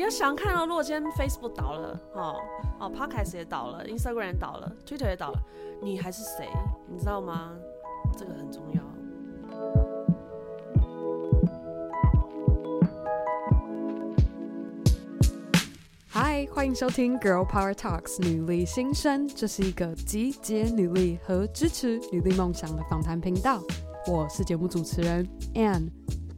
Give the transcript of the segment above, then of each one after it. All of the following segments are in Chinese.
你要想看到，如果今天 Facebook 倒了，哦哦，Podcast 也倒了，Instagram 也倒了，Twitter 也倒了，你还是谁？你知道吗？这个很重要。嗨，欢迎收听 Girl Power Talks 女力新生，这是一个集结女力和支持女力梦想的访谈频道。我是节目主持人 Ann。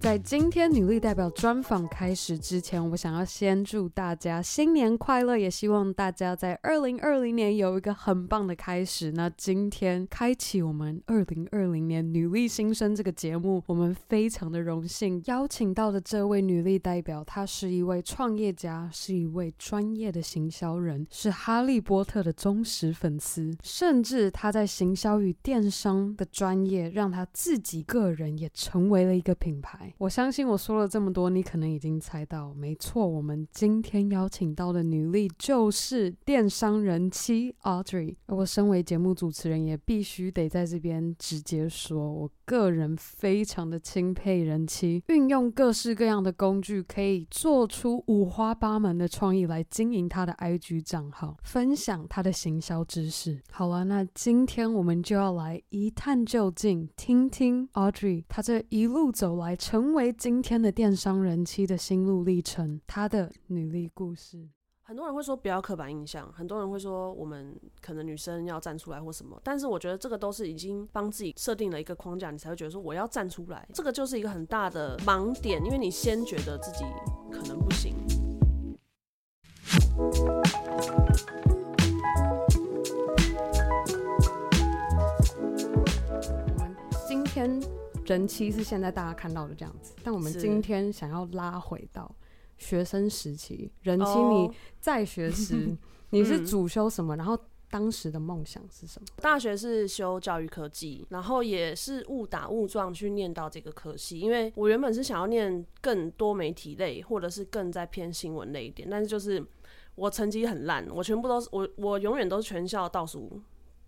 在今天女力代表专访开始之前，我想要先祝大家新年快乐，也希望大家在二零二零年有一个很棒的开始。那今天开启我们二零二零年女力新生这个节目，我们非常的荣幸邀请到的这位女力代表，她是一位创业家，是一位专业的行销人，是哈利波特的忠实粉丝，甚至她在行销与电商的专业，让她自己个人也成为了一个品牌。我相信我说了这么多，你可能已经猜到，没错，我们今天邀请到的女力就是电商人妻 Audrey。而我身为节目主持人，也必须得在这边直接说，我个人非常的钦佩人妻，运用各式各样的工具，可以做出五花八门的创意来经营她的 IG 账号，分享她的行销知识。好了，那今天我们就要来一探究竟，听听 Audrey 她这一路走来成。为今天的电商人妻的心路历程，她的女力故事。很多人会说不要刻板印象，很多人会说我们可能女生要站出来或什么，但是我觉得这个都是已经帮自己设定了一个框架，你才会觉得说我要站出来，这个就是一个很大的盲点，因为你先觉得自己可能不行。我们今天。人妻是现在大家看到的这样子，但我们今天想要拉回到学生时期。人妻，你在学时、oh. 你是主修什么？然后当时的梦想是什么？大学是修教育科技，然后也是误打误撞去念到这个科系，因为我原本是想要念更多媒体类，或者是更在偏新闻类一点，但是就是我成绩很烂，我全部都是我我永远都是全校倒数。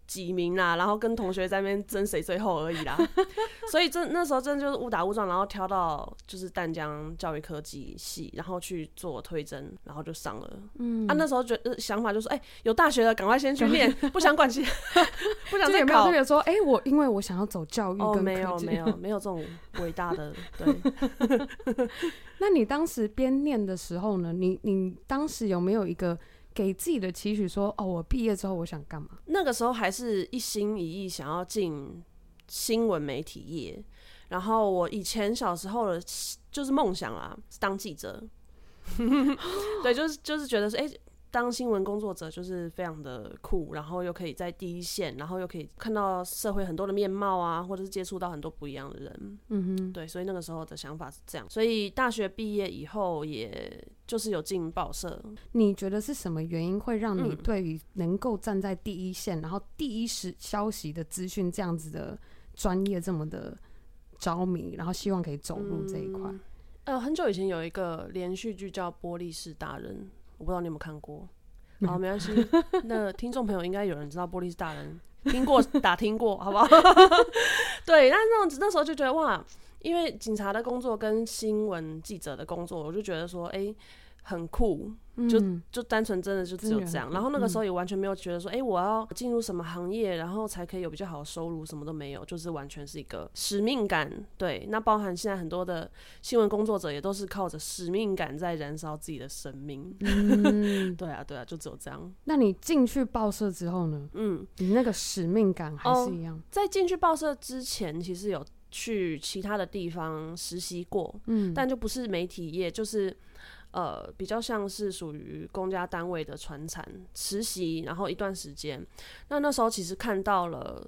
几名啦，然后跟同学在那边争谁最后而已啦，所以真那时候真的就是误打误撞，然后挑到就是淡江教育科技系，然后去做推甄，然后就上了。嗯，啊，那时候觉得想法就是，哎、欸，有大学了，赶快先去念，不想管其他，不想再考。就有没有说，哎、欸，我因为我想要走教育跟科技，哦，没有没有 没有这种伟大的对。那你当时边念的时候呢？你你当时有没有一个？给自己的期许说：“哦，我毕业之后我想干嘛？”那个时候还是一心一意想要进新闻媒体业。然后我以前小时候的就是梦想啦，是当记者。对，就是就是觉得说，哎、当新闻工作者就是非常的酷，然后又可以在第一线，然后又可以看到社会很多的面貌啊，或者是接触到很多不一样的人。嗯哼，对，所以那个时候的想法是这样。所以大学毕业以后，也就是有进报社。你觉得是什么原因会让你对于能够站在第一线，嗯、然后第一时消息的资讯这样子的专业这么的着迷，然后希望可以走入这一块？嗯、呃，很久以前有一个连续剧叫《玻璃市大人》。我不知道你有没有看过，好，没关系。那听众朋友应该有人知道《玻璃是大人》，听过打听过，好不好？对，那那那时候就觉得哇，因为警察的工作跟新闻记者的工作，我就觉得说，哎、欸。很酷，就就单纯真的就只有这样。然后那个时候也完全没有觉得说，哎、欸，我要进入什么行业，然后才可以有比较好的收入，什么都没有，就是完全是一个使命感。对，那包含现在很多的新闻工作者也都是靠着使命感在燃烧自己的生命。嗯，对啊，对啊，就只有这样。那你进去报社之后呢？嗯，你那个使命感还是一样？哦、在进去报社之前，其实有去其他的地方实习过，嗯，但就不是媒体业，就是。呃，比较像是属于公家单位的传产实习，然后一段时间。那那时候其实看到了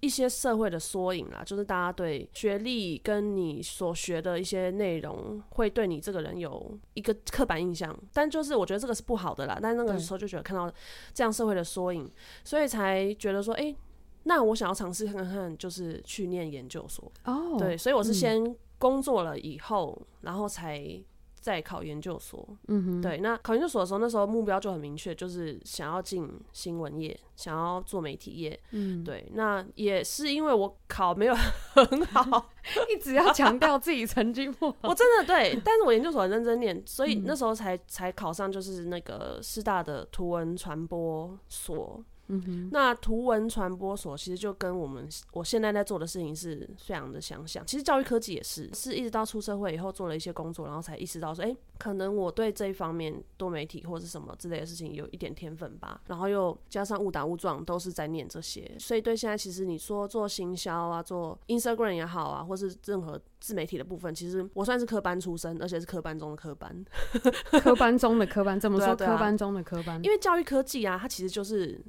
一些社会的缩影啦，就是大家对学历跟你所学的一些内容，会对你这个人有一个刻板印象。但就是我觉得这个是不好的啦。但那个时候就觉得看到这样社会的缩影，所以才觉得说，哎、欸，那我想要尝试看看，就是去念研究所。哦，对，所以我是先工作了以后，嗯、然后才。在考研究所。嗯哼，对，那考研究所的时候，那时候目标就很明确，就是想要进新闻业，想要做媒体业。嗯，对，那也是因为我考没有 很好，一直要强调自己成绩不好。我真的对，但是我研究所很认真念，所以那时候才才考上，就是那个师大的图文传播所。嗯哼，那图文传播所其实就跟我们我现在在做的事情是非常的相像。其实教育科技也是，是一直到出社会以后做了一些工作，然后才意识到说，哎、欸，可能我对这一方面多媒体或是什么之类的事情有一点天分吧。然后又加上误打误撞都是在念这些，所以对现在其实你说做行销啊，做 Instagram 也好啊，或是任何自媒体的部分，其实我算是科班出身，而且是科班中的科班，科班中的科班，怎么说？科班中的科班，因为教育科技啊，它其实就是。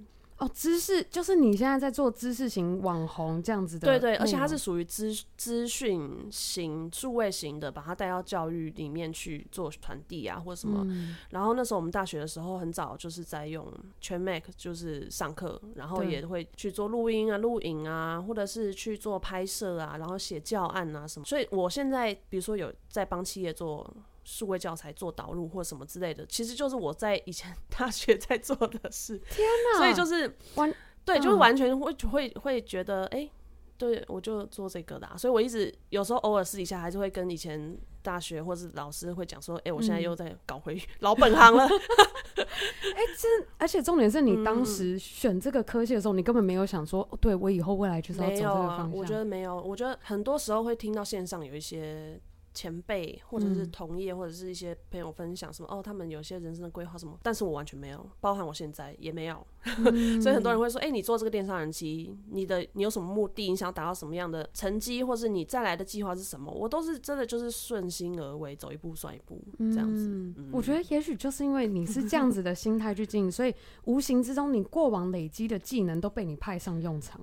哦，知识就是你现在在做知识型网红这样子的，对对，而且它是属于资资讯型、数位型的，把它带到教育里面去做传递啊，或者什么。嗯、然后那时候我们大学的时候，很早就是在用全 Mac，就是上课，然后也会去做录音啊、录影啊，或者是去做拍摄啊，然后写教案啊什么。所以我现在比如说有在帮企业做。数位教材做导入或什么之类的，其实就是我在以前 大学在做的事。天哪！所以就是完，对，就是完全会会会觉得，哎、欸，对我就做这个的、啊。所以我一直有时候偶尔私底下还是会跟以前大学或是老师会讲说，哎、欸，我现在又在搞回 老本行了。哎、欸，这而且重点是你当时选这个科系的时候，你根本没有想说，对我以后未来就是要走这个方向。我觉得没有。我觉得很多时候会听到线上有一些。前辈或者是同业或者是一些朋友分享什么、嗯、哦，他们有些人生的规划什么，但是我完全没有，包含我现在也没有，嗯、所以很多人会说，哎、欸，你做这个电商人妻，你的你有什么目的？你想要达到什么样的成绩，或是你再来的计划是什么？我都是真的就是顺心而为，走一步算一步这样子。我觉得也许就是因为你是这样子的心态去经营，所以无形之中你过往累积的技能都被你派上用场。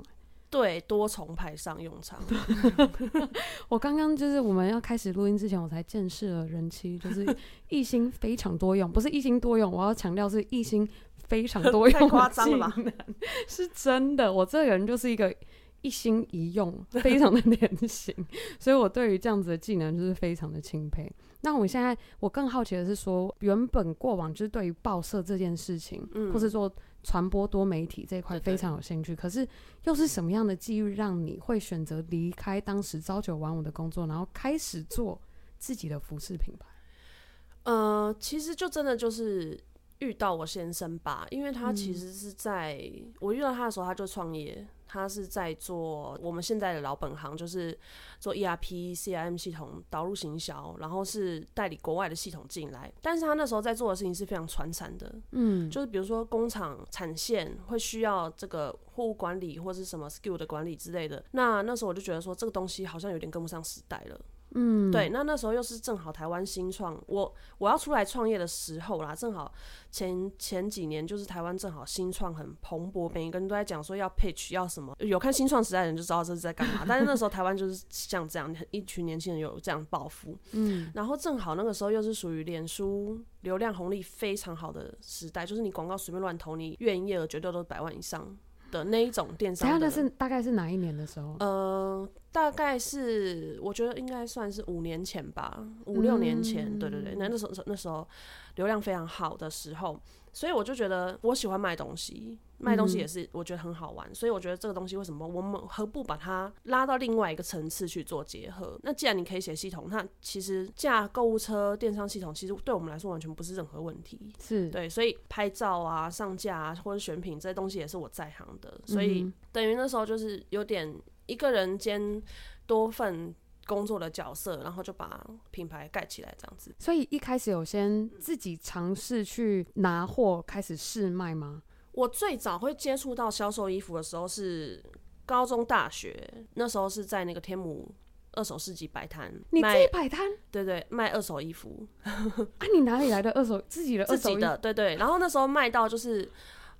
对，多重派上用场。我刚刚就是我们要开始录音之前，我才见识了人妻，就是 一心非常多用，不是一心多用，我要强调是一心非常多用。太夸张了吧？是真的，我这个人就是一个一心一用，非常的典型，所以我对于这样子的技能就是非常的钦佩。那我现在我更好奇的是说，原本过往就是对于报社这件事情，嗯、或是说。传播多媒体这一块非常有兴趣，可是又是什么样的机遇让你会选择离开当时朝九晚五的工作，然后开始做自己的服饰品牌？呃，其实就真的就是遇到我先生吧，因为他其实是在、嗯、我遇到他的时候，他就创业。他是在做我们现在的老本行，就是做 ERP、CRM 系统导入行销，然后是代理国外的系统进来。但是他那时候在做的事情是非常传产的，嗯，就是比如说工厂产线会需要这个货物管理或是什么 skill 的管理之类的。那那时候我就觉得说，这个东西好像有点跟不上时代了。嗯，对，那那时候又是正好台湾新创，我我要出来创业的时候啦，正好前前几年就是台湾正好新创很蓬勃，每一个人都在讲说要 pitch 要什么，有看新创时代的人就知道这是在干嘛。但是那时候台湾就是像这样，一群年轻人有这样抱负，嗯，然后正好那个时候又是属于脸书流量红利非常好的时代，就是你广告随便乱投，你月营业额绝对都是百万以上。的那一种电商的，那是大概是哪一年的时候？呃，大概是我觉得应该算是五年前吧，五六年前。嗯、对对对，那那时候那时候流量非常好的时候。所以我就觉得我喜欢卖东西，卖东西也是我觉得很好玩。嗯、所以我觉得这个东西为什么我们何不把它拉到另外一个层次去做结合？那既然你可以写系统，那其实架购物车电商系统，其实对我们来说完全不是任何问题。是对，所以拍照啊、上架啊或者选品这些东西也是我在行的。所以等于那时候就是有点一个人兼多份。工作的角色，然后就把品牌盖起来，这样子。所以一开始有先自己尝试去拿货，开始试卖吗？我最早会接触到销售衣服的时候是高中、大学，那时候是在那个天母二手市集摆摊。你自己摆摊？对对，卖二手衣服。啊，你哪里来的二手？自己的二手衣？自己的，对对。然后那时候卖到就是，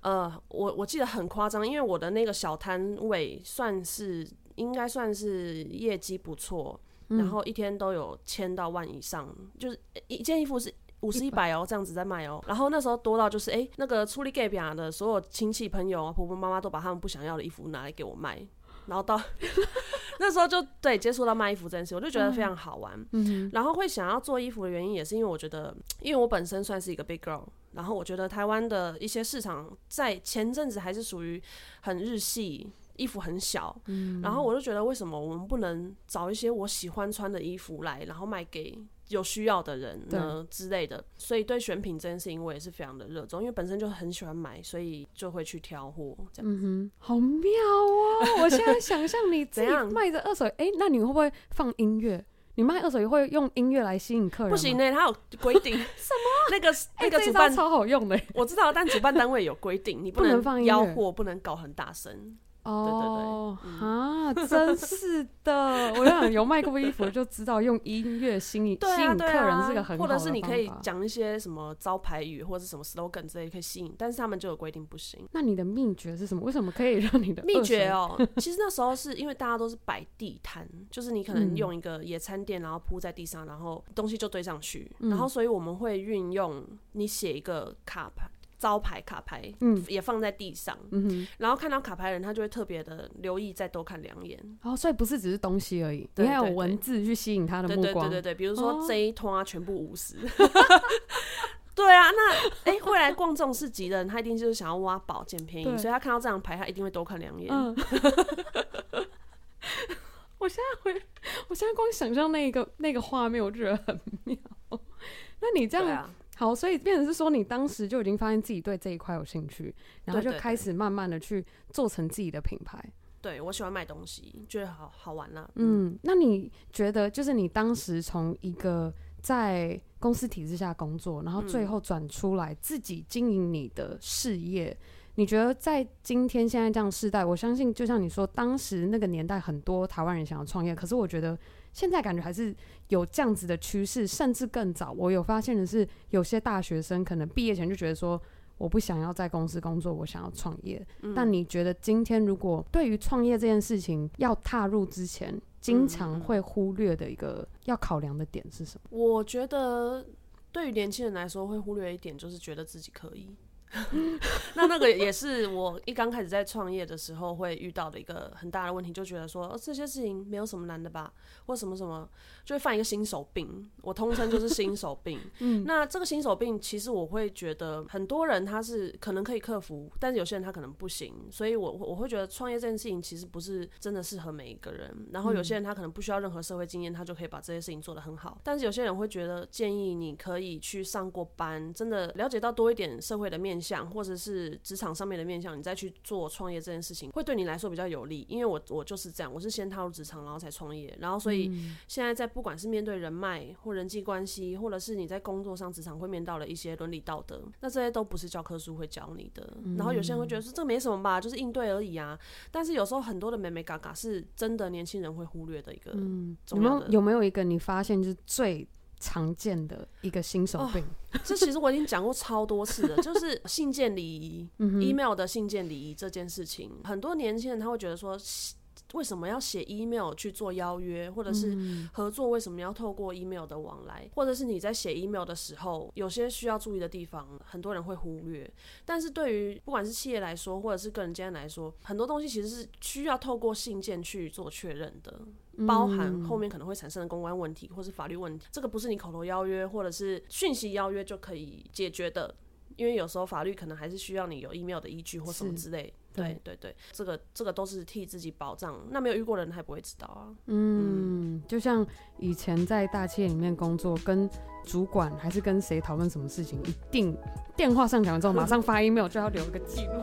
呃，我我记得很夸张，因为我的那个小摊位算是。应该算是业绩不错，嗯、然后一天都有千到万以上，就是一件衣服是五十一百哦，这样子在卖哦。然后那时候多到就是，哎，那个处理给别人的所有亲戚朋友啊，婆婆妈妈都把他们不想要的衣服拿来给我卖。然后到 那时候就对接触到卖衣服这件事，我就觉得非常好玩。嗯，然后会想要做衣服的原因，也是因为我觉得，因为我本身算是一个 big girl，然后我觉得台湾的一些市场在前阵子还是属于很日系。衣服很小，嗯，然后我就觉得为什么我们不能找一些我喜欢穿的衣服来，然后卖给有需要的人呢之类的。所以对选品这件事情我也是非常的热衷，因为本身就很喜欢买，所以就会去挑货这样。嗯哼，好妙哦！我现在想象你自己卖着二手，哎，那你会不会放音乐？你卖二手也会用音乐来吸引客人？不行呢，他有规定。什么？那个那个主办超好用的，我知道，但主办单位有规定，你不能放吆喝，不能搞很大声。哦，啊，真是的！我想有卖过衣服就知道，用音乐吸引吸引客人是个很好。或者是你可以讲一些什么招牌语或者什么 slogan 之类可以吸引，但是他们就有规定不行。那你的秘诀是什么？为什么可以让你的秘诀哦？其实那时候是因为大家都是摆地摊，就是你可能用一个野餐垫，然后铺在地上，然后东西就堆上去，然后所以我们会运用你写一个卡牌。招牌卡牌，嗯，也放在地上，嗯哼，然后看到卡牌的人，他就会特别的留意，再多看两眼。哦，所以不是只是东西而已，你还有文字去吸引他的目光。对对对对，比如说这一通啊全部五十。对啊，那哎、欸，会来逛这种市集的人，他一定就是想要挖宝捡便宜，所以他看到这张牌，他一定会多看两眼。嗯、我现在会，我现在光想象那个那个画面，我就觉得很妙。那你这样。好，所以变成是说，你当时就已经发现自己对这一块有兴趣，然后就开始慢慢的去做成自己的品牌。对，我喜欢卖东西，觉得好好玩啦。嗯，那你觉得，就是你当时从一个在公司体制下工作，然后最后转出来自己经营你的事业，嗯，你觉得在今天现在这样世代，我相信就像你说，当时那个年代很多台湾人想要创业，可是我觉得。现在感觉还是有这样子的趋势，甚至更早。我有发现的是，有些大学生可能毕业前就觉得说，我不想要在公司工作，我想要创业。嗯。但你觉得今天如果对于创业这件事情要踏入之前，经常会忽略的一个要考量的点是什么？我觉得对于年轻人来说，会忽略一点就是觉得自己可以。那那个也是我一刚开始在创业的时候会遇到的一个很大的问题，就觉得说，哦，这些事情没有什么难的吧，或什么什么，就会犯一个新手病。我通称就是新手病。嗯，那这个新手病其实我会觉得很多人他是可能可以克服，但是有些人他可能不行。所以我我会觉得创业这件事情其实不是真的适合每一个人。然后有些人他可能不需要任何社会经验，他就可以把这些事情做得很好。但是有些人会觉得建议你可以去上过班，真的了解到多一点社会的面向，或者是职场上面的面向，你再去做创业这件事情，会对你来说比较有利。因为我我就是这样，我是先踏入职场，然后才创业，然后所以现在在不管是面对人脉或人际关系，或者是你在工作上职场会面到了一些伦理道德，那这些都不是教科书会教你的。然后有些人会觉得说这没什么吧，就是应对而已啊。但是有时候很多的美美嘎嘎是真的年轻人会忽略的一个重要的。有没有有没有一个你发现就是最常见的一个新手病，哦，这其实我已经讲过超多次了，就是信件礼仪，email 的信件礼仪这件事情，很多年轻人他会觉得说，为什么要写 email 去做邀约，或者是合作，为什么要透过 email 的往来，或者是你在写 email 的时候，有些需要注意的地方，很多人会忽略。但是对于不管是企业来说，或者是个人经验来说，很多东西其实是需要透过信件去做确认的。包含后面可能会产生的公关问题或是法律问题，这个不是你口头邀约或者是讯息邀约就可以解决的，因为有时候法律可能还是需要你有 email 的依据或什么之类。对对对，这个这个都是替自己保障。那没有遇过的人还不会知道啊。嗯，嗯，就像以前在大企业里面工作，跟主管还是跟谁讨论什么事情，一定电话上讲完之后，马上发 email 就要留一个记录。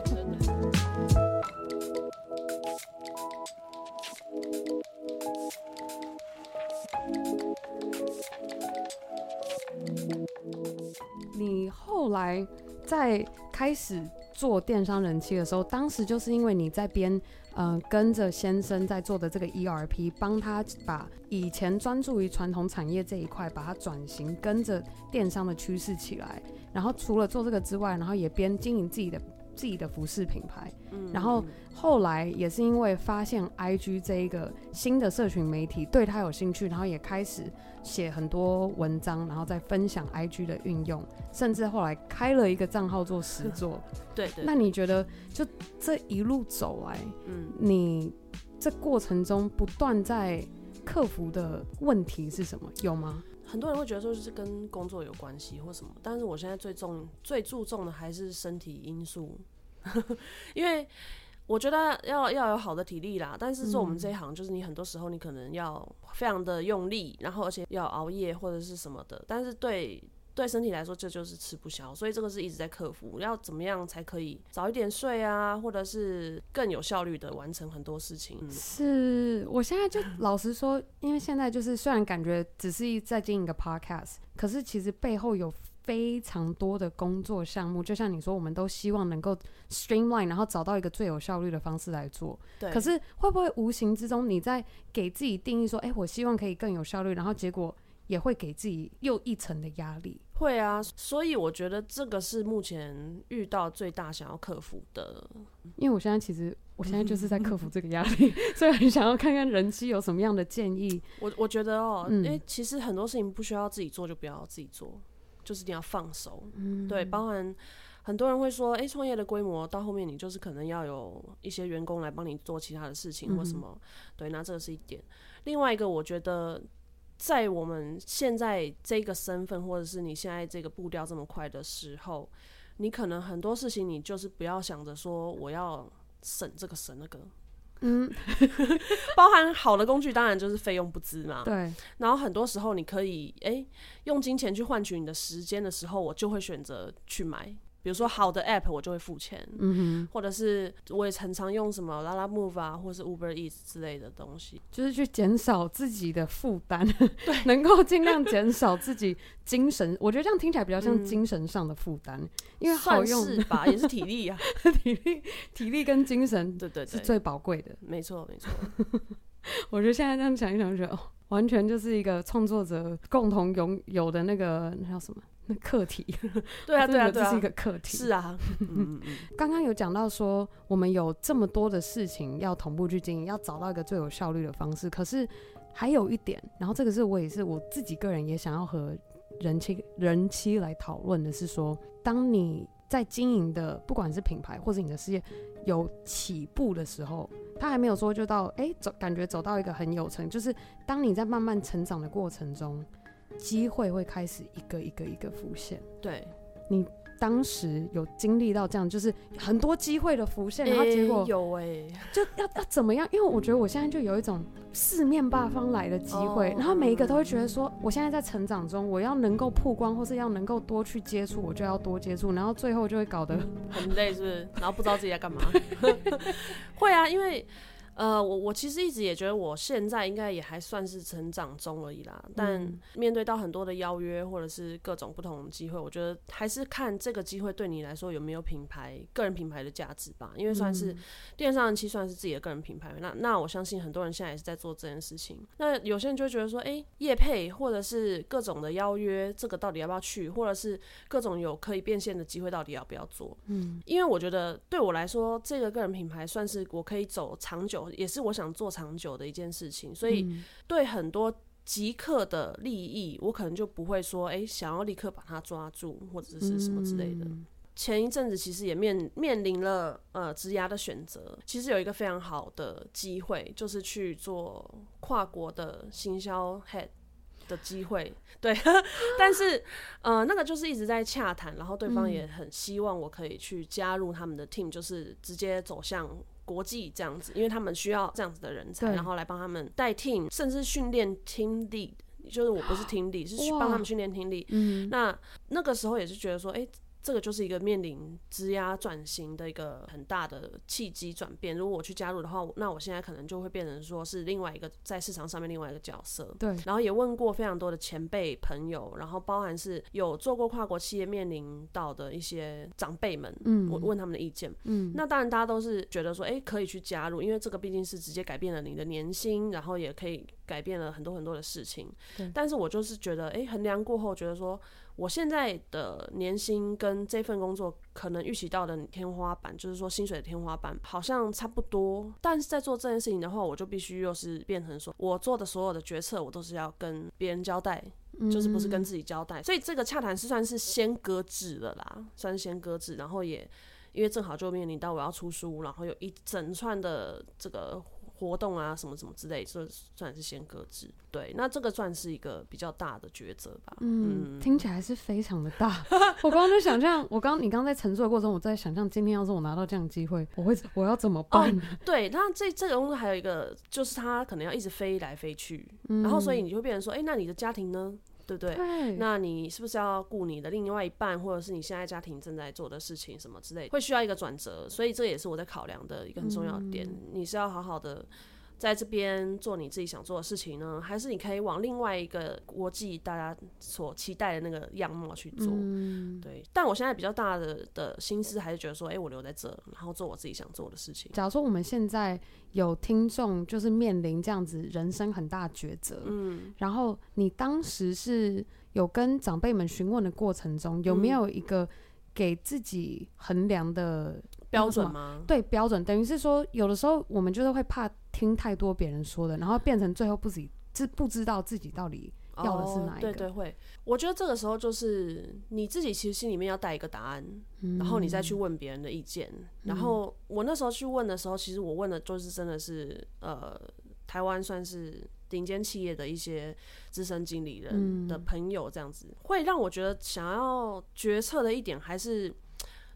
你后来在开始做电商人气的时候，当时就是因为你在边，嗯、跟着先生在做的这个 ERP，帮他把以前专注于传统产业这一块，把它转型，跟着电商的趋势起来。然后除了做这个之外，然后也边经营自己的自己的服饰品牌。嗯，然后后来也是因为发现 IG 这一个新的社群媒体对他有兴趣，然后也开始。写很多文章，然后再分享 IG 的运用，甚至后来开了一个账号做实作。对，对对。那你觉得，就这一路走来，嗯，你这过程中不断在克服的问题是什么？有吗？很多人会觉得说就是跟工作有关系或什么，但是我现在最重、最注重的还是身体因素，因为我觉得要要有好的体力啦。但是做我们这一行，就是你很多时候你可能要非常的用力，然后而且要熬夜或者是什么的，但是对。对身体来说，这就是吃不消，所以这个是一直在克服。要怎么样才可以早一点睡啊，或者是更有效率的完成很多事情？嗯、是我现在就老实说，因为现在就是虽然感觉只是在经营一个 podcast，可是其实背后有非常多的工作项目。就像你说，我们都希望能够 streamline，然后找到一个最有效率的方式来做。对。可是会不会无形之中你在给自己定义说，哎，我希望可以更有效率，然后结果也会给自己又一层的压力？会啊，所以我觉得这个是目前遇到最大想要克服的。因为我现在其实，我现在就是在克服 这个压力，所以很想要看看人机有什么样的建议。我我觉得哦，因为其实很多事情不需要自己做就不要自己做，就是你要放手。嗯，对，包含很多人会说，哎，创业的规模到后面你就是可能要有一些员工来帮你做其他的事情或什么。嗯、对，那这个是一点。另外一个，我觉得。在我们现在这个身份，或者是你现在这个步调这么快的时候，你可能很多事情，你就是不要想着说我要省这个省那个，嗯，包含好的工具，当然就是费用不支嘛。对。然后很多时候，你可以诶、欸、用金钱去换取你的时间的时候，我就会选择去买。比如说好的 app 我就会付钱，嗯哼，或者是我也常常用什么 Lalamove 啊，或是 Uber Eats 之类的东西，就是去减少自己的负担，对，能够尽量减少自己精神，我觉得这样听起来比较像精神上的负担，嗯，因为好用是吧，也是体力啊，体力、体力跟精神，对对，是最宝贵的，没错没错。我觉得现在这样想一想，觉得哦，完全就是一个创作者共同拥有的那个那叫什么？那课题，对啊，对啊，这是一个课题。是啊，刚刚有讲到说，我们有这么多的事情要同步去经营，要找到一个最有效率的方式。可是还有一点，然后这个是我也是我自己个人也想要和人妻人妻来讨论的是说，当你在经营的不管是品牌或者你的事业有起步的时候，他还没有说就到哎走，感觉走到一个很有成，就是当你在慢慢成长的过程中。机会会开始一个一个一个浮现。对，你当时有经历到这样，就是很多机会的浮现，然后结果有哎，就要要怎么样？因为我觉得我现在就有一种四面八方来的机会，然后每一个都会觉得说，我现在在成长中，我要能够曝光，或是要能够多去接触，我就要多接触，然后最后就会搞得很累，是不是？然后不知道自己在干嘛。会啊，因为。呃，我我其实一直也觉得我现在应该也还算是成长中而已啦。但面对到很多的邀约或者是各种不同的机会，我觉得还是看这个机会对你来说有没有品牌、个人品牌的价值吧。因为算是电商人妻，算是自己的个人品牌。那那我相信很多人现在也是在做这件事情。那有些人就会觉得说，哎，业配或者是各种的邀约，这个到底要不要去？或者是各种有可以变现的机会，到底要不要做？嗯，因为我觉得对我来说，这个个人品牌算是我可以走长久。也是我想做长久的一件事情，所以对很多即刻的利益，我可能就不会说，哎，想要立刻把它抓住，或者是什么之类的。前一阵子其实也面面临了呃职涯的选择，其实有一个非常好的机会，就是去做跨国的行销 head 的机会。对，但是呃那个就是一直在洽谈，然后对方也很希望我可以去加入他们的 team，就是直接走向。国际这样子，因为他们需要这样子的人才，然后来帮他们带 team，甚至训练 team lead，就是我不是 team lead，是帮他们训练 team lead。嗯，那那个时候也是觉得说，哎、欸。这个就是一个面临职涯转型的一个很大的契机转变。如果我去加入的话，那我现在可能就会变成说是另外一个在市场上面另外一个角色。对。然后也问过非常多的前辈朋友，然后包含是有做过跨国企业面临到的一些长辈们，嗯，我问他们的意见。嗯。那当然大家都是觉得说，哎，可以去加入，因为这个毕竟是直接改变了你的年薪，然后也可以改变了很多很多的事情。但是我就是觉得，哎，衡量过后觉得说。我现在的年薪跟这份工作可能预期到的天花板，就是说薪水的天花板好像差不多。但是在做这件事情的话，我就必须又是变成说，我做的所有的决策，我都是要跟别人交代，就是不是跟自己交代。所以这个洽谈是算是先搁置了啦，算是先搁置。然后也因为正好就面临到我要出书，然后有一整串的这个活动啊什么什么之类，这算是先搁置。对，那这个算是一个比较大的抉择吧。嗯，嗯听起来是非常的大。我刚刚就想象，我刚你刚刚在陈述的过程中，我在想象今天要是我拿到这样的机会，我会我要怎么办？哦、对，那这这个工作还有一个，就是他可能要一直飞来飞去，嗯、然后所以你就会变成说，哎、欸，那你的家庭呢？对不对？对，那你是不是要顾你的另外一半，或者是你现在家庭正在做的事情什么之类，会需要一个转折，所以这也是我在考量的一个很重要的点。嗯、你是要好好的。在这边做你自己想做的事情呢，还是你可以往另外一个国际大家所期待的那个样貌去做？嗯、对。但我现在比较大的的心思还是觉得说，哎、欸，我留在这，然后做我自己想做的事情。假如说我们现在有听众，就是面临这样子人生很大抉择，嗯，然后你当时是有跟长辈们询问的过程中，有没有一个给自己衡量的标准吗？对，标准等于是说，有的时候我们就是会怕。听太多别人说的，然后变成最后不自己知不知道自己到底要的是哪一个？哦、对对会，我觉得这个时候就是你自己其实心里面要带一个答案，嗯、然后你再去问别人的意见。嗯、然后我那时候去问的时候，其实我问的就是真的是呃，台湾算是顶尖企业的一些资深经理人的朋友，这样子、嗯、会让我觉得想要决策的一点还是。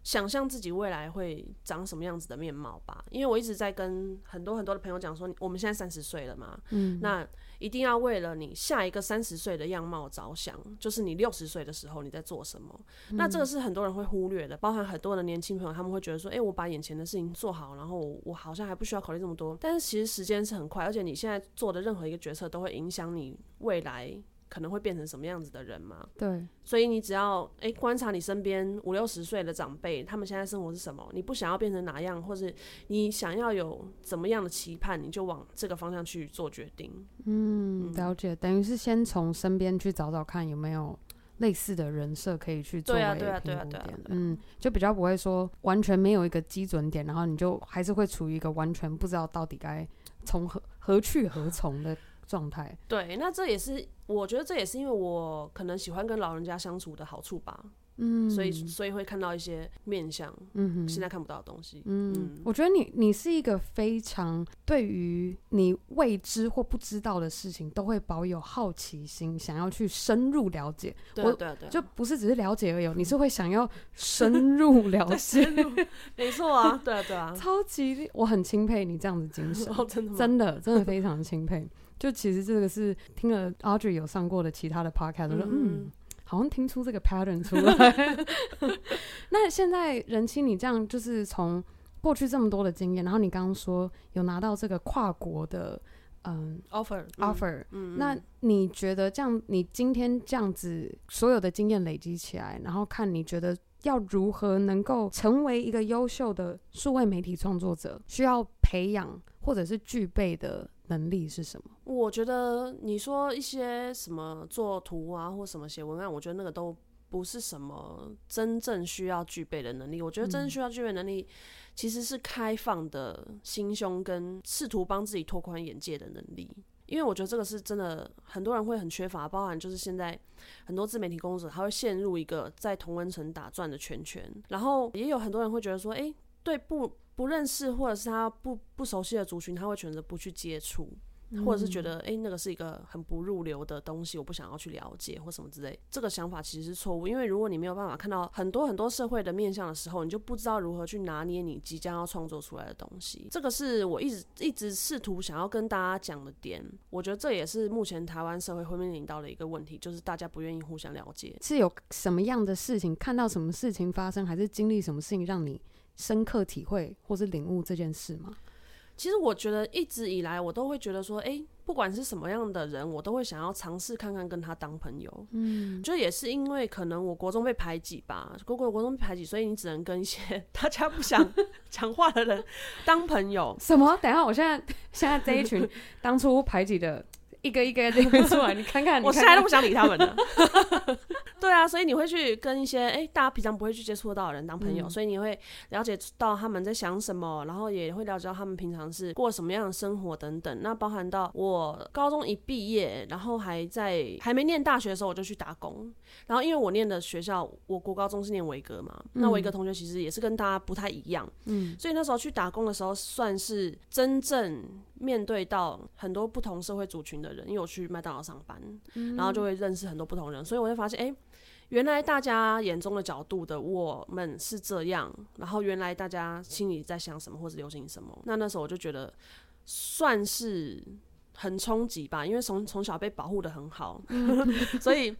想象自己未来会长什么样子的面貌吧，因为我一直在跟很多很多的朋友讲说，我们现在三十岁了嘛，嗯，那一定要为了你下一个三十岁的样貌着想，就是你六十岁的时候你在做什么，嗯、那这个是很多人会忽略的，包含很多的年轻朋友，他们会觉得说，哎、欸，我把眼前的事情做好，然后我好像还不需要考虑这么多，但是其实时间是很快，而且你现在做的任何一个决策都会影响你未来。可能会变成什么样子的人嘛？对，所以你只要诶、欸、观察你身边五六十岁的长辈，他们现在生活是什么？你不想要变成哪样，或是你想要有怎么样的期盼，你就往这个方向去做决定。嗯，了解，等于是先从身边去找找看有没有类似的人设可以去做为评估点。对啊，对啊，对啊，对啊，嗯，就比较不会说完全没有一个基准点，然后你就还是会处于一个完全不知道到底该从何何去何从的。状态对，那这也是我觉得这也是因为我可能喜欢跟老人家相处的好处吧，嗯，所以所以会看到一些面相，嗯哼，现在看不到的东西，嗯，嗯，我觉得你你是一个非常对于你未知或不知道的事情都会保有好奇心，想要去深入了解，对啊对啊对啊，就不是只是了解而已，你是会想要 深入了解，没错啊，对啊对啊，超级我很钦佩你这样子精神，哦，真的真的真的非常钦佩。就其实这个是听了 Audrey 有上过的其他的 podcast，我说嗯，嗯，好像听出这个 pattern 出来。那现在人妻，你这样就是从过去这么多的经验，然后你刚刚说有拿到这个跨国的嗯 offer offer，嗯，那你觉得这样，你今天这样子所有的经验累积起来，然后看你觉得要如何能够成为一个优秀的数位媒体创作者，需要培养或者是具备的。能力是什么？我觉得你说一些什么做图啊，或什么写文案，我觉得那个都不是什么真正需要具备的能力。我觉得真正需要具备能力，其实是开放的心胸跟试图帮自己拓宽眼界的能力。因为我觉得这个是真的，很多人会很缺乏，包含就是现在很多自媒体工作者，他会陷入一个在同温层打转的圈圈，然后也有很多人会觉得说，哎，对不？不认识或者是他不不熟悉的族群，他会选择不去接触，嗯、或者是觉得诶、欸，那个是一个很不入流的东西，我不想要去了解或什么之类。这个想法其实是错误，因为如果你没有办法看到很多很多社会的面向的时候，你就不知道如何去拿捏你即将要创作出来的东西。这个是我一直一直试图想要跟大家讲的点。我觉得这也是目前台湾社会会面临到的一个问题，就是大家不愿意互相了解。是有什么样的事情，看到什么事情发生，还是经历什么事情让你深刻体会或是领悟这件事吗？其实我觉得一直以来我都会觉得说，哎、欸，不管是什么样的人，我都会想要尝试看看跟他当朋友。嗯，就也是因为可能我国中被排挤吧，国国国中被排挤，所以你只能跟一些 大家不想 讲话的人当朋友。什么？等一下，我现在现在这一群当初排挤的。一个一个这个出来，你看看，我现在都不想理他们了。对啊，所以你会去跟一些哎、欸，大家平常不会去接触到的人当朋友，嗯、所以你会了解到他们在想什么，然后也会了解到他们平常是过什么样的生活等等。那包含到我高中一毕业，然后还在还没念大学的时候，我就去打工。然后因为我念的学校，我国高中是念维格嘛，嗯、那维格同学其实也是跟大家不太一样，嗯，所以那时候去打工的时候，算是真正面对到很多不同社会族群的人，因为我去麦当劳上班，嗯、然后就会认识很多不同人，所以我就发现，哎、欸，原来大家眼中的角度的我们是这样，然后原来大家心里在想什么或者流行什么，那那时候我就觉得算是很冲击吧，因为从从小被保护的很好，嗯、所以。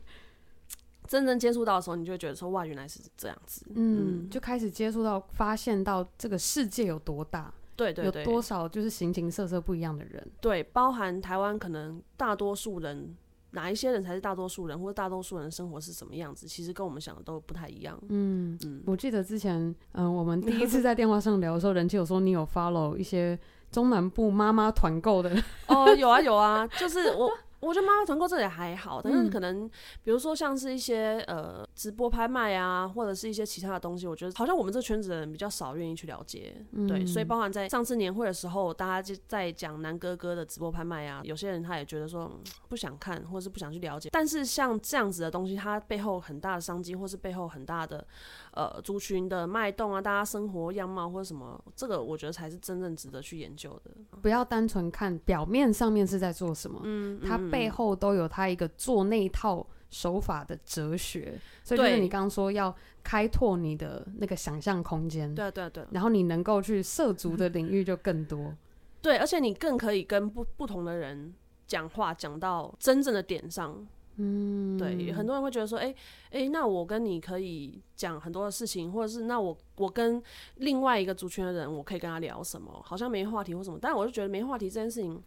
真正接触到的时候，你就会觉得说哇，原来是这样子。嗯，嗯，就开始接触到，发现到这个世界有多大，对对对，有多少就是形形色色不一样的人。对，包含台湾可能大多数人，哪一些人才是大多数人，或者大多数人的生活是什么样子，其实跟我们想的都不太一样。嗯嗯，我记得之前，嗯、呃，我们第一次在电话上聊的时候，人气有说你有 follow 一些中南部妈妈团购的。哦，有啊有啊，就是我。我觉得妈妈团购这也还好，但是可能比如说像是一些呃直播拍卖啊，或者是一些其他的东西，我觉得好像我们这圈子的人比较少愿意去了解，嗯、对，所以包含在上次年会的时候，大家就在讲南哥哥的直播拍卖啊，有些人他也觉得说、嗯、不想看，或者是不想去了解，但是像这样子的东西，它背后很大的商机，或是背后很大的呃族群的脉动啊，大家生活样貌或者什么，这个我觉得才是真正值得去研究的。不要单纯看表面上面是在做什么，嗯，它。背后都有它一个做那一套手法的哲学，所以就是你刚刚说要开拓你的那个想象空间，对对对，然后你能够去涉足的领域就更多，对，而且你更可以跟不不同的人讲话，讲到真正的点上，嗯，对，很多人会觉得说，哎、欸、哎、欸，那我跟你可以讲很多的事情，或者是那我我跟另外一个族群的人，我可以跟他聊什么？好像没话题或什么，但我就觉得没话题这件事情。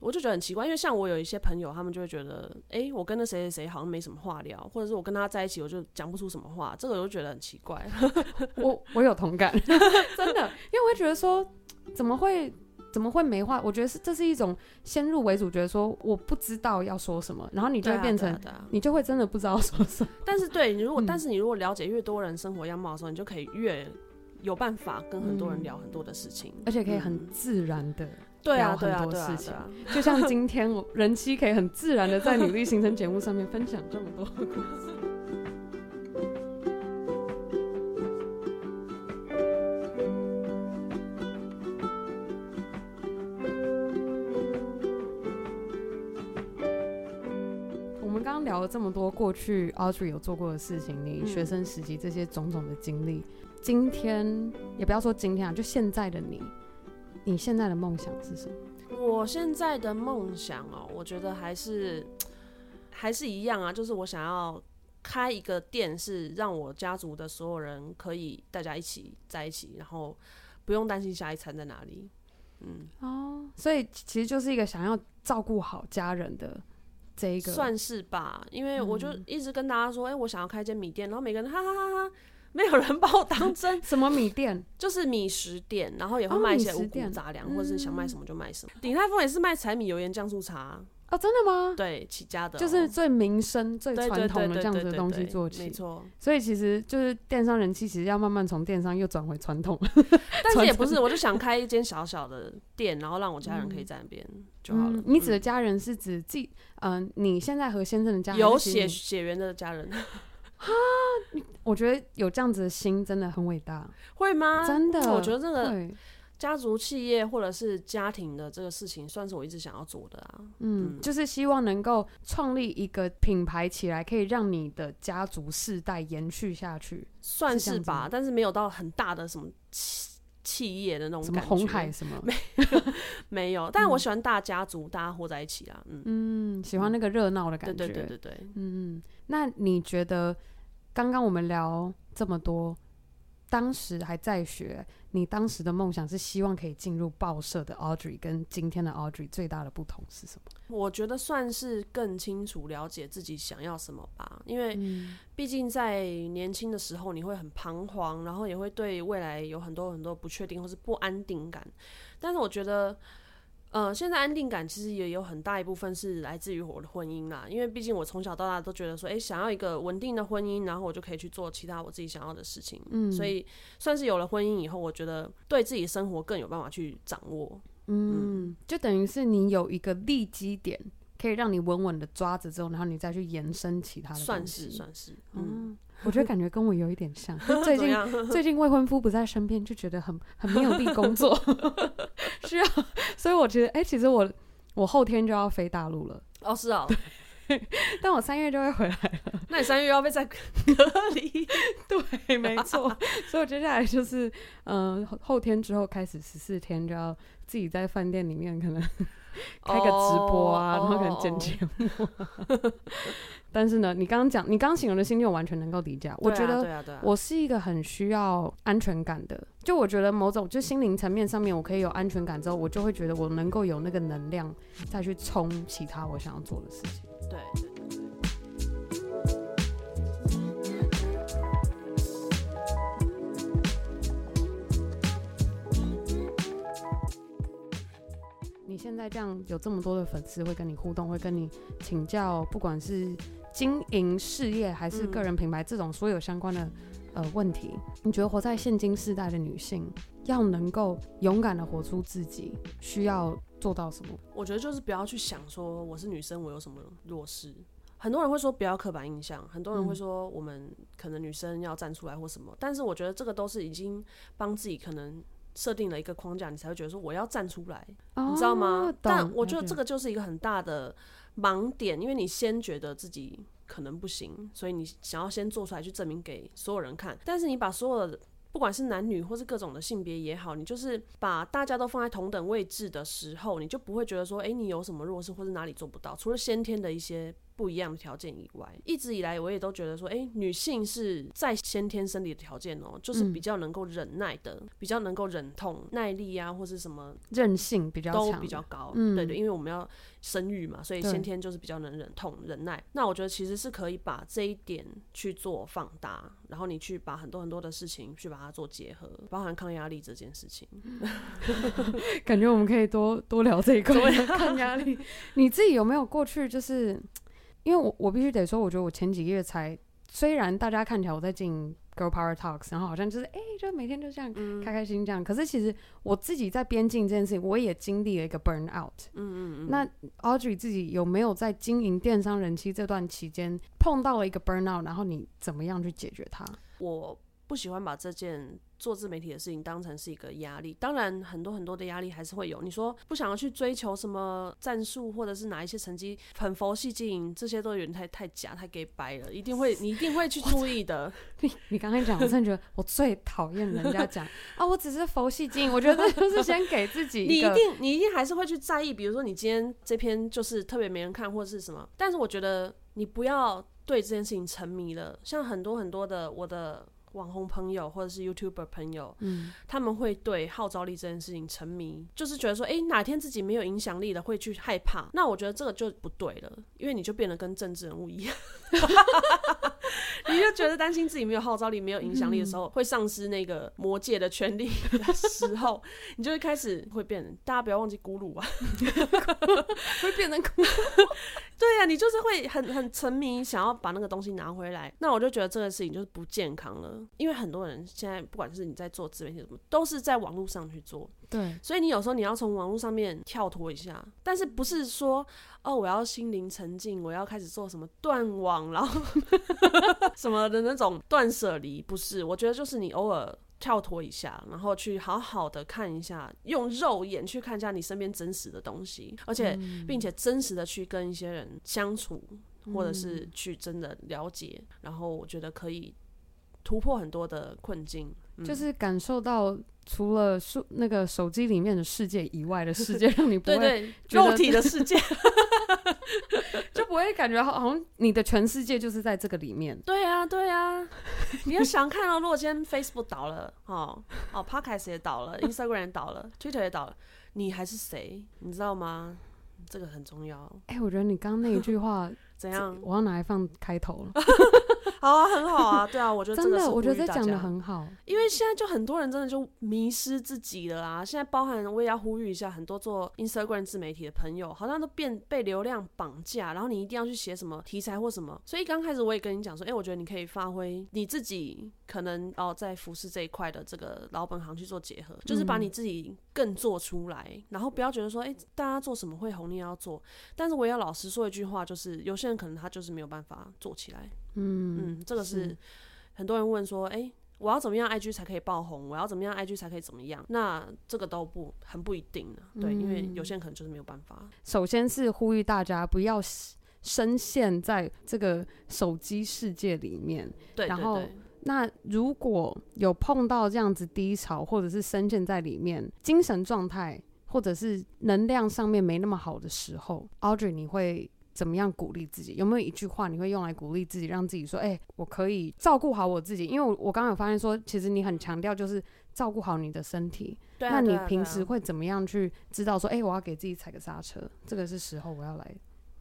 我就觉得很奇怪，因为像我有一些朋友，他们就会觉得，哎、欸，我跟那谁谁谁好像没什么话聊，或者是我跟他在一起，我就讲不出什么话，这个我就觉得很奇怪。我我有同感，真的，因为我会觉得说，怎么会怎么会没话？我觉得是这是一种先入为主，觉得说我不知道要说什么，然后你就会变成，你就会真的不知道说什么。但是对，你如果、嗯、但是你如果了解越多人生活样貌的时候，你就可以越有办法跟很多人聊很多的事情，嗯、而且可以很自然的。对啊，很多事情，就像今天我 人妻可以很自然的在女力形成节目上面分享这么多故事。聊了这么多过去 Audrey 有做过的事情，你学生时期这些种种的经历，今天也不要说今天啊，就现在的你。你现在的梦想是什么？我现在的梦想哦，我觉得还是还是一样啊，就是我想要开一个店，是让我家族的所有人可以大家一起在一起，然后不用担心下一餐在哪里。嗯，哦，所以其实就是一个想要照顾好家人的这一个，算是吧。因为我就一直跟大家说，哎、我想要开间米店，然后每个人哈哈哈哈。没有人把我当真。什么米店？就是米食店，然后也会卖一些五谷杂粮，或者是想卖什么就卖什么。鼎泰丰也是卖柴米油盐酱醋茶。哦，真的吗？对，起家的，就是最民生、最传统的这样子的东西做起。没错。所以其实就是电商人气，其实要慢慢从电商又转回传统。但是也不是，我就想开一间小小的店，然后让我家人可以在那边就好了。你指的家人是指自己？嗯，你现在和先生的家人有血血缘的家人。哈，我觉得有这样子的心真的很伟大，会吗？真的，我觉得这个家族企业或者是家庭的这个事情，算是我一直想要做的啊。嗯，嗯，就是希望能够创立一个品牌起来，可以让你的家族世代延续下去，算是吧。是但是没有到很大的什么企企业的那种感觉，什么红海什么没有 没有。但是我喜欢大家族，嗯、大家活在一起啊。嗯嗯，喜欢那个热闹的感觉。对对对对对，嗯嗯。那你觉得？刚刚我们聊这么多，当时还在学，你当时的梦想是希望可以进入报社的 Audrey，跟今天的 Audrey 最大的不同是什么？我觉得算是更清楚了解自己想要什么吧，因为毕竟在年轻的时候你会很彷徨，然后也会对未来有很多很多不确定或是不安定感，但是我觉得。呃，现在安定感其实也有很大一部分是来自于我的婚姻啦，因为毕竟我从小到大都觉得说，哎、欸，想要一个稳定的婚姻，然后我就可以去做其他我自己想要的事情。嗯，所以算是有了婚姻以后，我觉得对自己生活更有办法去掌握。嗯，嗯就等于是你有一个立基点，可以让你稳稳的抓着之后，然后你再去延伸其他的。算是算是，嗯，我觉得感觉跟我有一点像。最近最近未婚夫不在身边，就觉得很很没有力工作，需要。所以我觉得，哎、欸，其实我我后天就要飞大陆了。哦，是哦。但我三月就会回来了。那你三月要被在隔离？对，没错。所以我接下来就是，嗯、呃，后天之后开始十四天就要自己在饭店里面可能 开个直播啊，oh, 然后可能剪节目。Oh. 但是呢，你刚刚讲，你刚刚形容的心境，我完全能够理解。我觉得我是一个很需要安全感的。就我觉得某种就心灵层面上面，我可以有安全感之后，我就会觉得我能够有那个能量再去冲其他我想要做的事情。对。在这样有这么多的粉丝会跟你互动，会跟你请教，不管是经营事业还是个人品牌这种所有相关的呃问题，你觉得活在现今世代的女性要能够勇敢的活出自己，需要做到什么？我觉得就是不要去想说我是女生，我有什么弱势。很多人会说不要刻板印象，很多人会说我们可能女生要站出来或什么，但是我觉得这个都是已经帮自己可能设定了一个框架，你才会觉得说我要站出来，哦、你知道吗？但我觉得这个就是一个很大的盲点，因为你先觉得自己可能不行，所以你想要先做出来去证明给所有人看，但是你把所有的不管是男女或是各种的性别也好，你就是把大家都放在同等位置的时候，你就不会觉得说，哎、欸，你有什么弱势或者哪里做不到，除了先天的一些。不一样的条件以外，一直以来我也都觉得说，哎、欸，女性是在先天生理的条件哦、喔，就是比较能够忍耐的，嗯、比较能够忍痛、耐力啊，或是什么韧性比较都比较高。对对，因为我们要生育嘛，所以先天就是比较能忍痛、忍耐。那我觉得其实是可以把这一点去做放大，然后你去把很多很多的事情去把它做结合，包含抗压力这件事情。感觉我们可以多多聊这一块 抗压力。你自己有没有过去就是？因为我我必须得说，我觉得我前几个月才，虽然大家看起来我在进 Girl Power Talks，然后好像就是哎、欸，就每天就这样开开心心这样，嗯、可是其实我自己在边境这件事情，我也经历了一个 burn out。嗯嗯嗯。那 Audrey 自己有没有在经营电商人妻这段期间碰到了一个 burn out，然后你怎么样去解决它？我不喜欢把这件。做自媒体的事情当成是一个压力，当然很多很多的压力还是会有。你说不想要去追求什么战术，或者是哪一些成绩，很佛系经营，这些都有点太太假、太给掰了。一定会，你一定会去注意的。你你刚才讲，我真的觉得我最讨厌人家讲 啊，我只是佛系经营。我觉得就是先给自己一，你一定你一定还是会去在意。比如说你今天这篇就是特别没人看，或者是什么。但是我觉得你不要对这件事情沉迷了。像很多很多的我的。网红朋友或者是 YouTuber 朋友，嗯，他们会对号召力这件事情沉迷，就是觉得说，哎、欸，哪天自己没有影响力了，会去害怕。那我觉得这个就不对了，因为你就变得跟政治人物一样，你就觉得担心自己没有号召力、没有影响力的时候，嗯、会丧失那个魔界的权利的时候，你就会开始会变。大家不要忘记咕噜啊，会变成咕噜。对呀、啊，你就是会很很沉迷，想要把那个东西拿回来。那我就觉得这个事情就是不健康了。因为很多人现在不管是你在做自媒体什么，都是在网络上去做。对，所以你有时候你要从网络上面跳脱一下，但是不是说哦，我要心灵沉静，我要开始做什么断网，然后 什么的那种断舍离，不是。我觉得就是你偶尔跳脱一下，然后去好好的看一下，用肉眼去看一下你身边真实的东西，而且、嗯、并且真实的去跟一些人相处，或者是去真的了解，然后我觉得可以。突破很多的困境，嗯、就是感受到除了手那个手机里面的世界以外的世界，让你不会肉体的世界，就不会感觉好像你的全世界就是在这个里面。对啊，对啊，你要想看到，如果今天 Facebook 倒了，哦哦，Podcast 也倒了，Instagram 也倒了，Twitter 也倒了，你还是谁？你知道吗？这个很重要。哎、欸，我觉得你刚刚那一句话 怎样？我要拿来放开头了。好啊，很好啊，对啊，我觉得真的，我觉得讲得很好，因为现在就很多人真的就迷失自己了啊。现在包含我也要呼吁一下，很多做 Instagram 自媒体的朋友，好像都变被流量绑架，然后你一定要去写什么题材或什么。所以刚开始我也跟你讲说，哎、欸，我觉得你可以发挥你自己可能哦，在服饰这一块的这个老本行去做结合，就是把你自己更做出来，嗯、然后不要觉得说，哎、欸，大家做什么会红，你也要做。但是我也要老实说一句话，就是有些人可能他就是没有办法做起来。嗯嗯，这个是，很多人问说，哎、欸，我要怎么样 IG 才可以爆红？我要怎么样 IG 才可以怎么样？那这个都不很不一定的，对，嗯、因为有些人可能就是没有办法。首先是呼吁大家不要深陷在这个手机世界里面，然后。那如果有碰到这样子低潮，或者是深陷在里面，精神状态或者是能量上面没那么好的时候，Audrey，你会怎么样鼓励自己？有没有一句话你会用来鼓励自己，让自己说：“哎、欸，我可以照顾好我自己。”因为我我刚刚有发现说，其实你很强调就是照顾好你的身体。对啊。那你平时会怎么样去知道说：“哎、欸，我要给自己踩个刹车，这个是时候我要来。”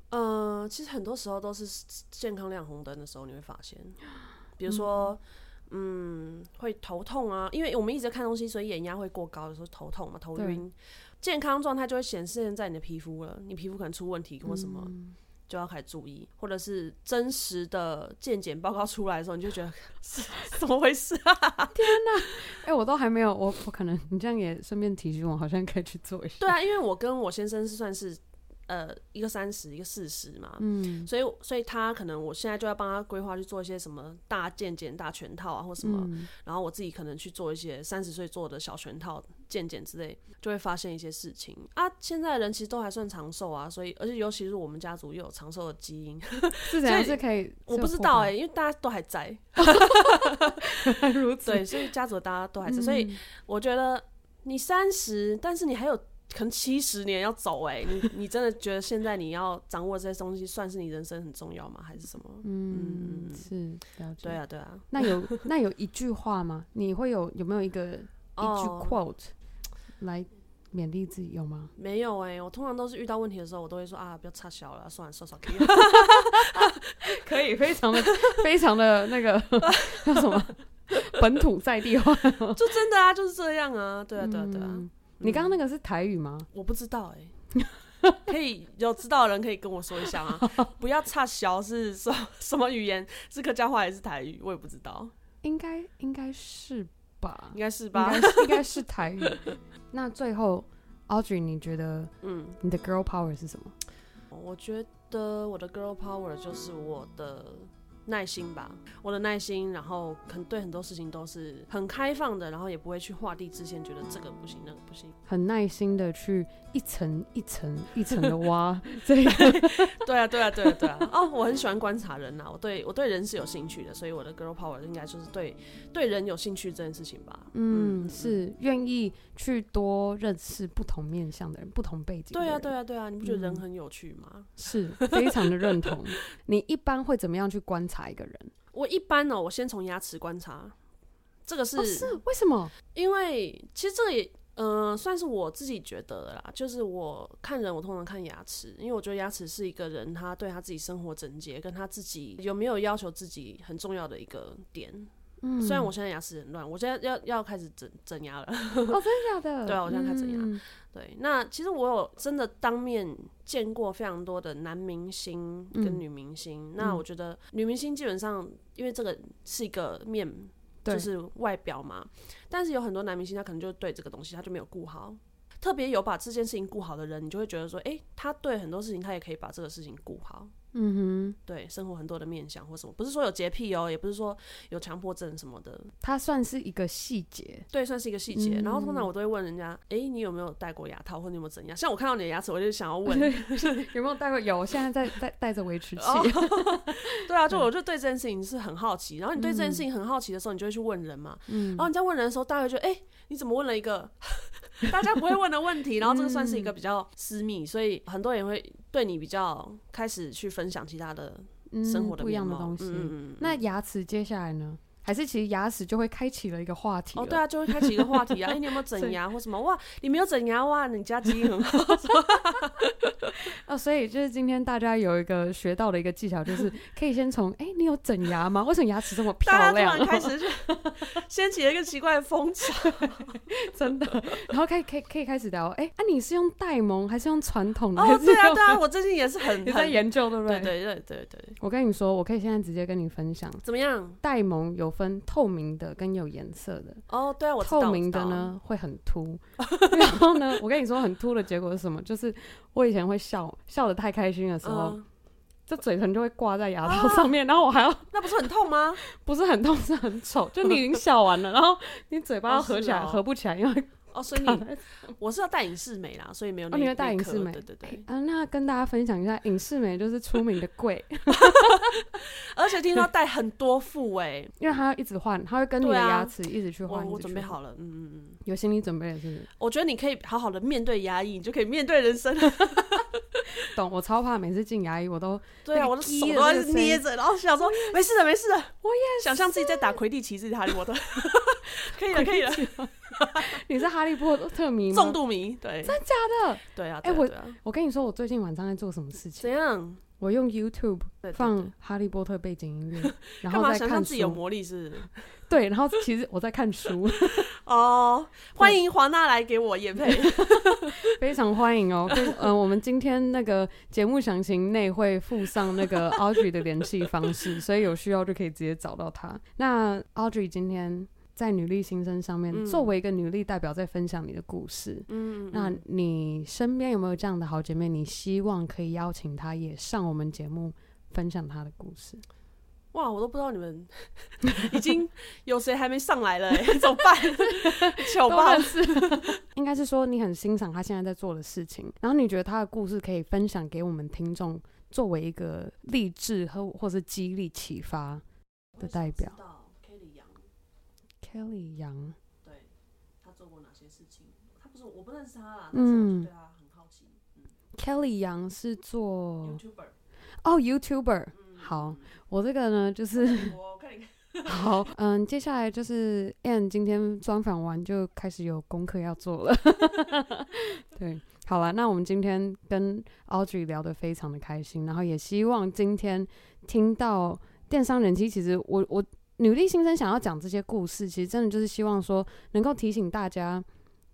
呃，其实很多时候都是健康亮红灯的时候，你会发现。比如说，嗯，嗯，会头痛啊，因为我们一直在看东西，所以眼压会过高的时候头痛嘛，头晕。健康状态就会显示在你的皮肤了，你皮肤可能出问题或什么，嗯、就要开始注意。或者是真实的健检报告出来的时候，你就觉得 是怎么回事啊？天哪！哎、欸，我都还没有，我我可能你这样也顺便提醒我，好像可以去做一下。对啊，因为我跟我先生是算是。呃，一个三十，一个四十嘛，嗯，所以所以他可能我现在就要帮他规划去做一些什么大健检、大全套啊，或什么，嗯、然后我自己可能去做一些三十岁做的小全套健检之类，就会发现一些事情。啊。现在的人其实都还算长寿啊，所以而且尤其是我们家族又有长寿的基因，是这样？是可以，我不知道哎、欸，因为大家都还在，如此，对，所以家族大家都还在，嗯、所以我觉得你三十，但是你还有。可能七十年要走哎、欸，你 你真的觉得现在你要掌握这些东西，算是你人生很重要吗？还是什么？嗯，是，了解。对啊，对啊。那有那有一句话吗？你会有有没有一个一句 quote 来勉励自己？有吗？没有哎、欸，我通常都是遇到问题的时候，我都会说啊，不要插小了，算了，算了，可以，可以，非常的非常的那个叫什么 本土在地化，就真的啊，就是这样啊，对啊，对啊，对啊。嗯你刚刚那个是台语吗？我不知道哎、欸，可以有知道的人可以跟我说一下吗？不要插小是什什么语言？是客家话还是台语？我也不知道。应该应该是吧？应该是吧？应该是，是台语。那最后，Audrey，你觉得，嗯，你的 girl power 是什么？我觉得我的 girl power 就是我的。耐心吧，我的耐心，然后可能对很多事情都是很开放的，然后也不会去画地自限，觉得这个不行，那个不行，很耐心的去一层一层一层的挖这个。对啊，对啊，对啊，对啊。哦，我很喜欢观察人呐，我对我对人是有兴趣的，所以我的 girl power 应该就是对对人有兴趣这件事情吧。嗯，嗯是愿意去多认识不同面向的人，不同背景。对啊，对啊，对啊，你不觉得人很有趣吗？嗯、是非常的认同。你一般会怎么样去观察？查一个人，我一般呢、喔，我先从牙齿观察，这个是，哦、是为什么？因为其实这个也，嗯、呃，算是我自己觉得的啦。就是我看人，我通常看牙齿，因为我觉得牙齿是一个人他对他自己生活整洁，跟他自己有没有要求自己很重要的一个点。嗯，虽然我现在牙齿很乱，我现在要要开始整整牙了。哦，真的假的？对啊，我现在开始整牙。嗯、对，那其实我有真的当面见过非常多的男明星跟女明星。嗯、那我觉得女明星基本上，因为这个是一个面，就是外表嘛。但是有很多男明星，他可能就对这个东西他就没有顾好。特别有把这件事情顾好的人，你就会觉得说，哎、欸，他对很多事情他也可以把这个事情顾好。嗯哼，对，生活很多的面向或什么，不是说有洁癖哦，也不是说有强迫症什么的，它算是一个细节，对，算是一个细节。嗯、然后通常我都会问人家，哎、欸，你有没有戴过牙套，或你有没有怎样？像我看到你的牙齿，我就想要问，有没有戴过？有，我现在在戴戴着维持器。对啊，就我就对这件事情是很好奇。然后你对这件事情很好奇的时候，你就会去问人嘛。嗯。然后你在问人的时候，大家就觉得，哎、欸，你怎么问了一个 大家不会问的问题？然后这个算是一个比较私密，所以很多人会对你比较开始去分享其他的。生活的、嗯、不一样的东西。嗯、那牙齿接下来呢？还是其实牙齿就会开启了一个话题？哦，对啊，就会开启一个话题啊！哎、欸，你有没有整牙或什么？哇，你没有整牙哇？你家基因很好。哦，所以就是今天大家有一个学到的一个技巧，就是可以先从哎、欸，你有整牙吗？为什么牙齿这么漂亮？开始 就掀起了一个奇怪的风潮，真的。然后可以可以可以开始聊，哎、欸，啊，你是用戴蒙还是用传统的？哦，对啊对啊，我最近也是很在研究，对不对？对对对对对。我跟你说，我可以现在直接跟你分享，怎么样？戴蒙有。分透明的跟有颜色的哦，对啊，我透明的呢会很凸，然后呢，我跟你说很凸的结果是什么？就是我以前会笑笑的太开心的时候，这嘴唇就会挂在牙套上面，啊、然后我还要，那不是很痛吗？不是很痛，是很丑。就你已经笑完了，然后你嘴巴要合起来，哦哦、合不起来，因为。哦，所以你 我是要戴隐适美啦，所以没有那。哦，你会戴隐适美？对对对。啊，那跟大家分享一下，隐适美就是出名的贵，而且听说戴很多副哎，因为他要一直换，他会跟你的牙齿一直去换。我准备好了，嗯嗯嗯，有心理准备了是不是？我觉得你可以好好的面对牙医，你就可以面对人生。懂，我超怕每次进牙医，我都对啊，我的手都在捏着，然后想说没事的，没事的，我也想象自己在打魁地奇，自己哈利波特，可以了，可以了。你是哈利波特迷吗？重度迷，对，真假的？对啊，哎，我我跟你说，我最近晚上在做什么事情？怎样？我用 YouTube 放哈利波特背景音乐，然后在看自己有魔力是？对，然后其实我在看书。哦，欢迎华纳来给我演配，非常欢迎哦。嗯，我们今天那个节目详情内会附上那个 Audrey 的联系方式，所以有需要就可以直接找到他。那 Audrey 今天。在女力新生上面，嗯、作为一个女力代表，在分享你的故事。嗯，那你身边有没有这样的好姐妹？你希望可以邀请她也上我们节目分享她的故事？哇，我都不知道你们 已经有谁还没上来了、欸，怎么办？糗爆是，应该是说你很欣赏她现在在做的事情，然后你觉得她的故事可以分享给我们听众，作为一个励志和或是激励启发的代表。Kelly 杨，对，他做过哪些事情？他不是我不认识他啦，但是我对他很好奇。嗯，Kelly 杨是做 YouTuber，哦，YouTuber。好，我这个呢就是 好，嗯，接下来就是 Ann 今天专访完就开始有功课要做了。对，好了，那我们今天跟 Audrey 聊得非常的开心，然后也希望今天听到电商人机，其实我我。女力新生想要讲这些故事，其实真的就是希望说，能够提醒大家，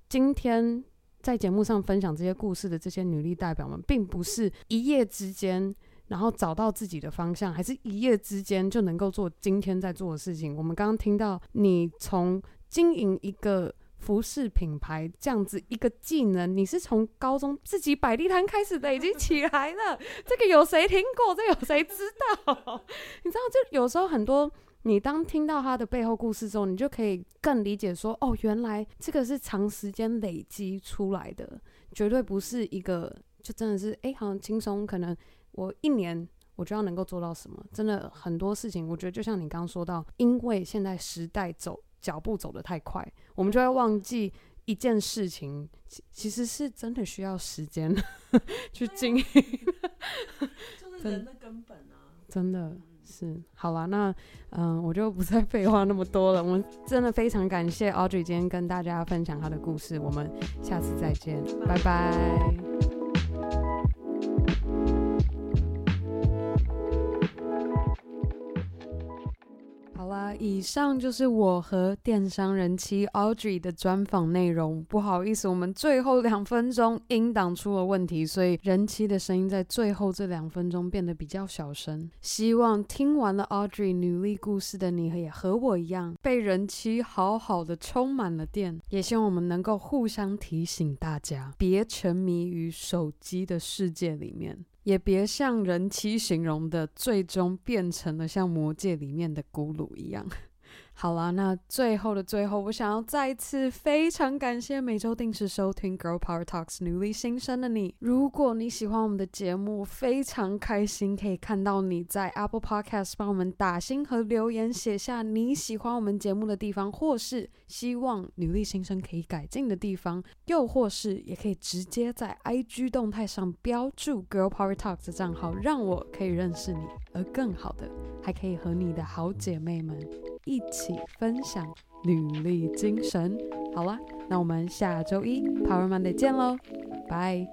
今天在节目上分享这些故事的这些女力代表们，并不是一夜之间，然后找到自己的方向，还是一夜之间就能够做今天在做的事情。我们刚刚听到你从经营一个服饰品牌这样子一个技能，你是从高中自己摆地摊开始累积起来的，这个有谁听过？这、有谁知道？你知道，就有时候很多。你当听到他的背后故事之后，你就可以更理解说，哦，原来这个是长时间累积出来的，绝对不是一个就真的是哎，好像轻松，可能我一年我就要能够做到什么。真的很多事情，我觉得就像你刚刚说到，因为现在时代走脚步走得太快，我们就会忘记一件事情，其其实是真的需要时间 去经营，就是人的根本啊，真的。是，好了，那嗯、我就不再废话那么多了。我们真的非常感谢 Audrey 今天跟大家分享她的故事，我们下次再见，拜拜。以上就是我和电商人妻 Audrey 的专访内容。不好意思，我们最后两分钟音档出了问题，所以人妻的声音在最后这两分钟变得比较小声。希望听完了 Audrey 女力故事的你，也和我一样被人妻好好的充满了电。也希望我们能够互相提醒大家，别沉迷于手机的世界里面。也别像人妻形容的，最终变成了像魔界里面的咕噜一样。好啦，那最后的最后，我想要再次非常感谢每周定时收听《Girl Power Talks》努力新生的你。如果你喜欢我们的节目，非常开心可以看到你在 Apple Podcast 帮我们打星和留言，写下你喜欢我们节目的地方，或是希望努力新生可以改进的地方，又或是也可以直接在 IG 动态上标注 Girl Power Talks 的账号，让我可以认识你。而更好的，还可以和你的好姐妹们一起分享履历精神。好啦，那我们下周一 power Monday 见喽，拜。